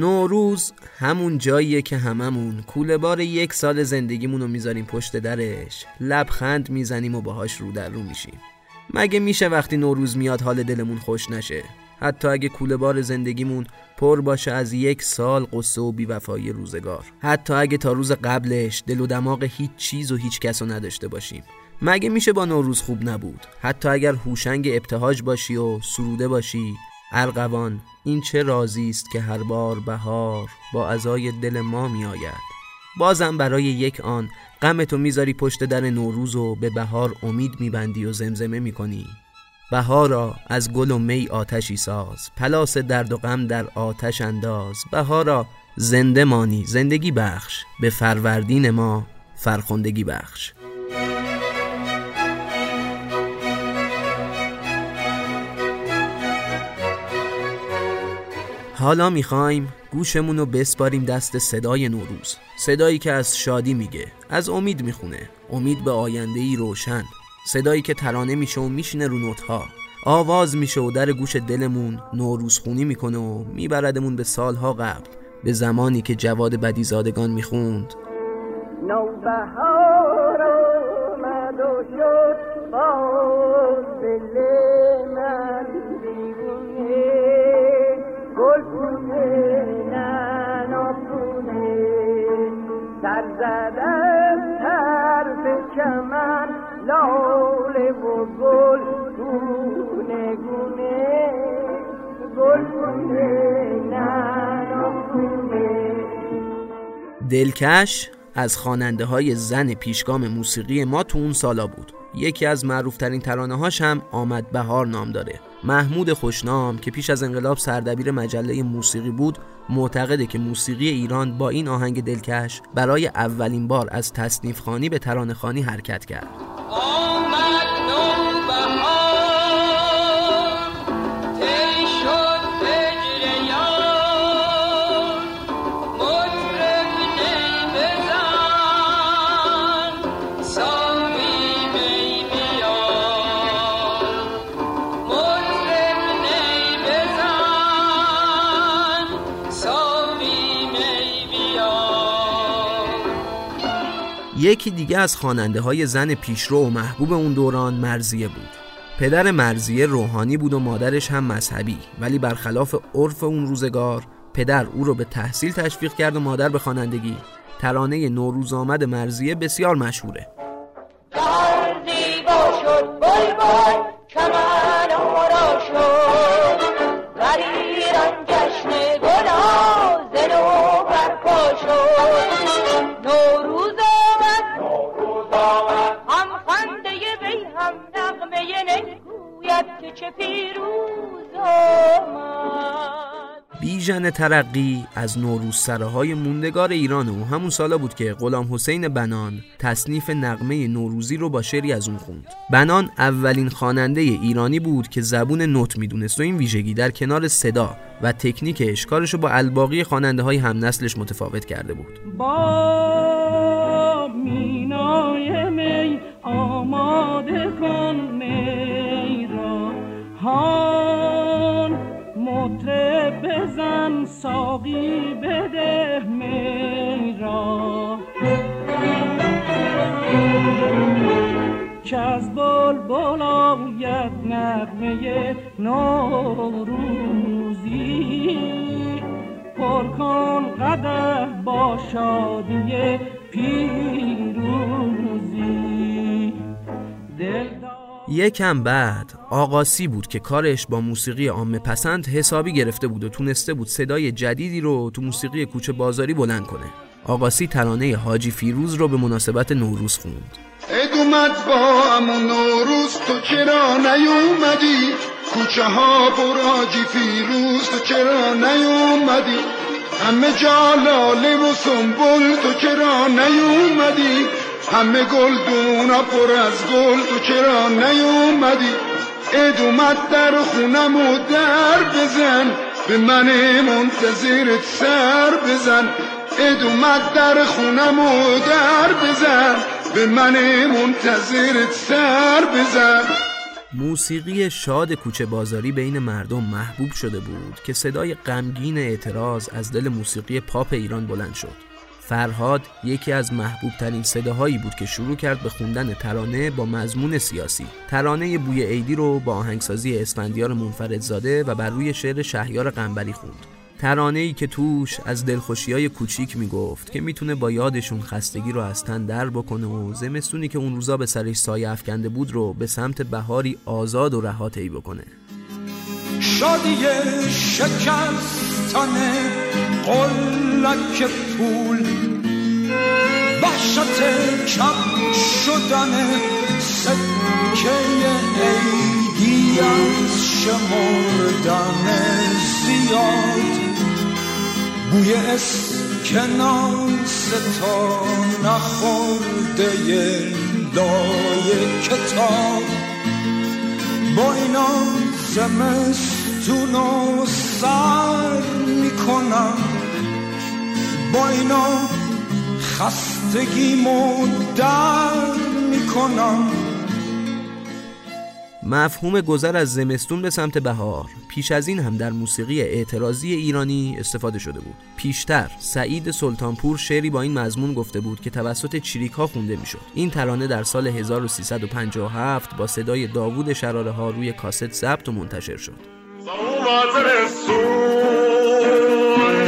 نوروز همون جاییه که هممون کوله بار یک سال زندگیمون رو می‌ذاریم پشت درش. لبخند می‌زنیم و باهاش رو در رو میشیم. مگه میشه وقتی نوروز میاد حال دلمون خوش نشه؟ حتی اگه کوله بار زندگیمون پر باشه از یک سال قصه و بیوفایی روزگار. حتی اگه تا روز قبلش دل و دماغ هیچ چیز و هیچ کس نداشته باشیم. مگه میشه با نوروز خوب نبود؟ حتی اگر هوشنگ ابتهاج باشی و سروده باشی ارغوان این چه رازی است که هر بار بهار با ازای دل ما می آید بازم برای یک آن غم تو می‌ذاری پشت در نوروز و به بهار امید میبندی و زمزمه می‌کنی. بهارا از گل و می آتشی ساز پلاس درد و غم در آتش انداز. بهارا زنده مانی زندگی بخش به فروردین ما فرخندگی بخش. حالا می‌خوایم گوشمون رو بسپاریم دست صدای نوروز. صدایی که از شادی میگه از امید می‌خونه. امید به آینده ای روشن. صدایی که ترانه میشه و میشینه رو نوتها. آواز میشه و در گوش دلمون نوروز خونی می‌کنه و میبردمون به سالها قبل به زمانی که جواد بدیزادگان می‌خوند. نوبهار آمد و شد باز دلکش از خواننده های زن پیشگام موسیقی ما تو اون سالا بود. یکی از معروفترین ترانه هاش هم آمد بهار نام داره. محمود خوشنام که پیش از انقلاب سردبیر مجله موسیقی بود معتقده که موسیقی ایران با این آهنگ دلکش برای اولین بار از تصنیف خانی به ترانه خانی حرکت کرد. یکی دیگه از خواننده های زن پیشرو و محبوب اون دوران مرزیه بود. پدر مرزیه روحانی بود و مادرش هم مذهبی ولی برخلاف عرف اون روزگار پدر او رو به تحصیل تشویق کرد و مادر به خوانندگی. ترانه نوروز آمد مرزیه بسیار مشهوره. بیژن ترقی از نوروز سراهای موندگار ایران و همون سالا بود که غلام حسین بنان تصنیف نغمه نوروزی رو با شعری از اون خوند. بنان اولین خواننده ایرانی بود که زبون نوت می‌دونست و این ویژگی در کنار صدا و تکنیکش کارش رو با الباقی خواننده های هم نسلش متفاوت کرده بود. با مینای می آماده کن می را. مطرب بزن ساقی بده می را. که از بلبل آید نغمه نوروزی. پر کن قده با شادی پیروزی. دل یکم بعد. آقاسی بود که کارش با موسیقی عامه پسند حسابی گرفته بود و تونسته بود صدای جدیدی رو تو موسیقی کوچه بازاری بلند کنه. آقاسی ترانه حاجی فیروز رو به مناسبت نوروز خوند. عید اومد با همون نوروز تو چرا نیومدی؟ کوچه ها براجی فیروز تو چرا نیومدی؟ همه جا لاله و سنبل تو چرا نیومدی؟ همه گل دونا پر از گل تو چرا نیومدی؟ عید اومد در خونم و در بزن. به من منتظرت سر بزن. عید اومد در خونم و در بزن. به من منتظرت سر بزن. موسیقی شاد کوچه بازاری بین مردم محبوب شده بود که صدای غمگین اعتراض از دل موسیقی پاپ ایران بلند شد. فرهاد یکی از محبوب ترین صداهایی بود که شروع کرد به خوندن ترانه با مضمون سیاسی. ترانه بوی عیدی رو با آهنگسازی اسفندیار منفردزاده و بر روی شعر شهیار قنبری خوند. ترانه ای که توش از دلخوشی های کوچیک می‌گفت که می‌تونه با یادشون خستگی رو از تن در بکنه و زمستونی که اون روزا به سرش سایه افکنده بود رو به سمت بهاری آزاد و رها بکنه شادی شکستن قلک پول. وحشت کم شدن سکه عیدی از شمردن زیاد. بوی اسکناس تا نخورده لای کتاب. با اینا زمستون و سر می‌کنم. با اینا خستگی در می‌کنم. مفهوم گذر از زمستون به سمت بهار. پیش از این هم در موسیقی اعتراضی ایرانی استفاده شده بود. پیشتر سعید سلطانپور شعری با این مضمون گفته بود که توسط چریکا خونده می‌شد. این ترانه در سال 1357 با صدای داوود شراره ها روی کاست ضبط و منتشر شد.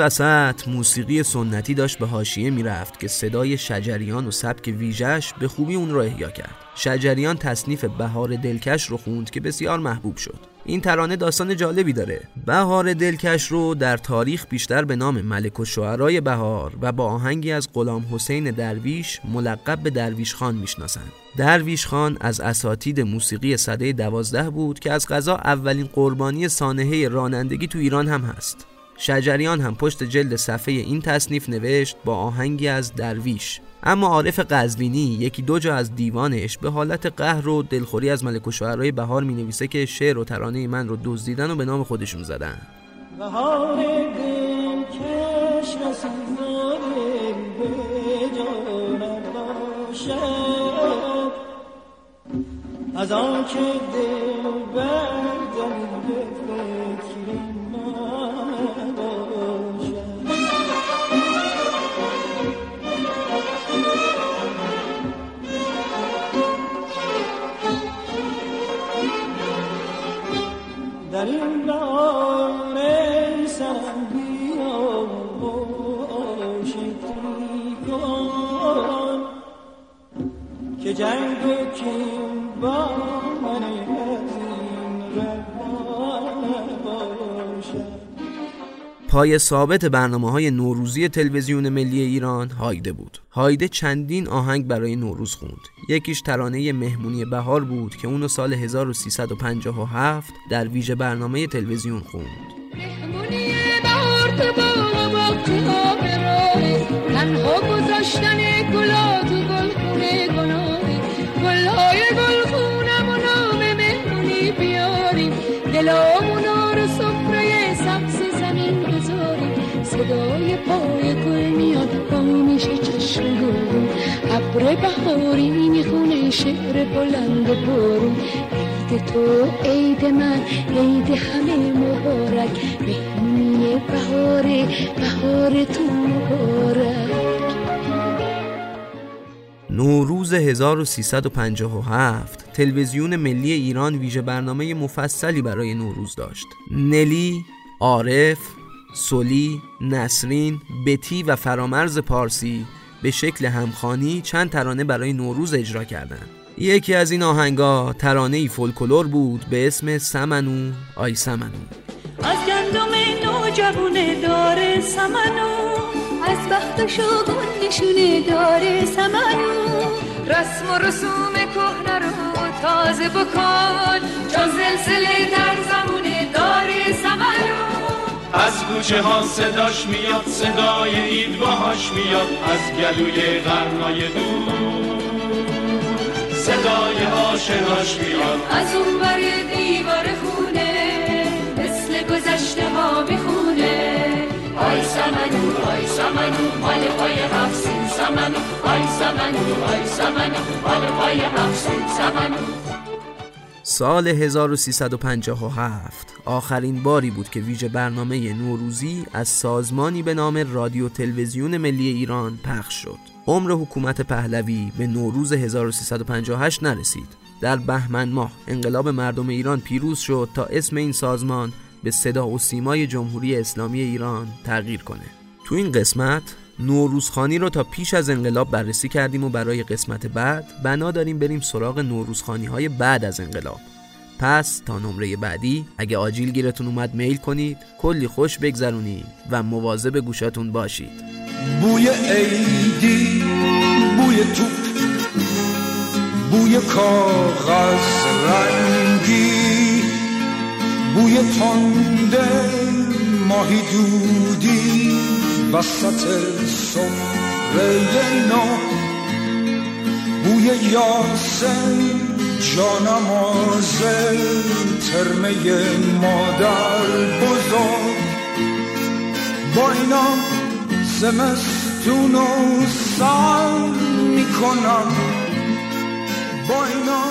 وسط موسیقی سنتی داشت به حاشیه می‌رفت که صدای شجریان و سبک ویژش به خوبی اون را احیا کرد. شجریان تصنیف بهار دلکش رو خوند که بسیار محبوب شد. این ترانه داستان جالبی داره. بهار دلکش رو در تاریخ بیشتر به نام ملک و شعرای بهار و با آهنگی از غلام حسین درویش ملقب به درویش خان می‌شناسند. درویش خان از اساتید موسیقی صده دوازده بود که از غذا اولین قربانی سانحه رانندگی تو ایران هم هست. شجریان هم پشت جلد صفحه این تصنیف نوشت با آهنگی از درویش. اما عارف قزوینی یکی دو جا از دیوانش به حالت قهر و دلخوری از ملک و شعرهای بهار می نویسه که شعر و ترانه من رو دزدیدن و به نام خودشون زدن. از آن که دل بردم پای ثابت برنامه های نوروزی تلویزیون ملی ایران هایده بود. هایده چندین آهنگ برای نوروز خوند. یکیش ترانه مهمونی بهار بود که اونو سال 1357 در ویژه برنامه تلویزیون خوند. مهمونی بهار ابر بهاری می‌خونه شعر بلند بارون عید تو عید من عید همه مبارک. مهمونی بهاره بهار تو مبارک. نوروز 1357 تلویزیون ملی ایران ویژه برنامه مفصلی برای نوروز داشت. نلی، عارف، سلی، نسرین، بتی و فرامرز پارسی به شکل همخانی چند ترانه برای نوروز اجرا کردند. یکی از این آهنگا ترانه ای فولکلور بود به اسم سمنو آی سمنو. از گندم نوجوونه داره سمنو. بختش و گل نشونه داره سمنو. رسم و رسوم کهنه رو تازه بکن چون زلزله در زمون داره سمنو از کوچه ها صداش میاد صدای عید باهاش میاد از گلوی کرنای دور. صدای آشناش میاد. از اون ور دیوار خونه مثل گذشته ها می‌خونه. آی سمنو آی سمنو مال پای هفسین سمنو. آی سمنو آی سمنو مال پای هفسین سمنو. سال 1357 آخرین باری بود که ویژه برنامه نوروزی از سازمانی به نام رادیو تلویزیون ملی ایران پخش شد. عمر حکومت پهلوی به نوروز 1358 نرسید. در بهمن ماه انقلاب مردم ایران پیروز شد تا اسم این سازمان به صدا و سیمای جمهوری اسلامی ایران تغییر کنه. تو این قسمت نوروزخانی رو تا پیش از انقلاب بررسی کردیم و برای قسمت بعد بنا داریم بریم سراغ نوروزخانی های بعد از انقلاب. پس تا نمره بعدی اگه آجیل گیرتون اومد میل کنید کلی خوش بگذرونید و مواظب گوشاتون باشید. بوی عیدی بوی توپ بوی کاغذ رنگی بوی تنده ماهی دودی. وسط سفره نو بوی یاسم جانماز ترمه مادر بزرگ با اینا زمستون و سر می‌کنم با اینا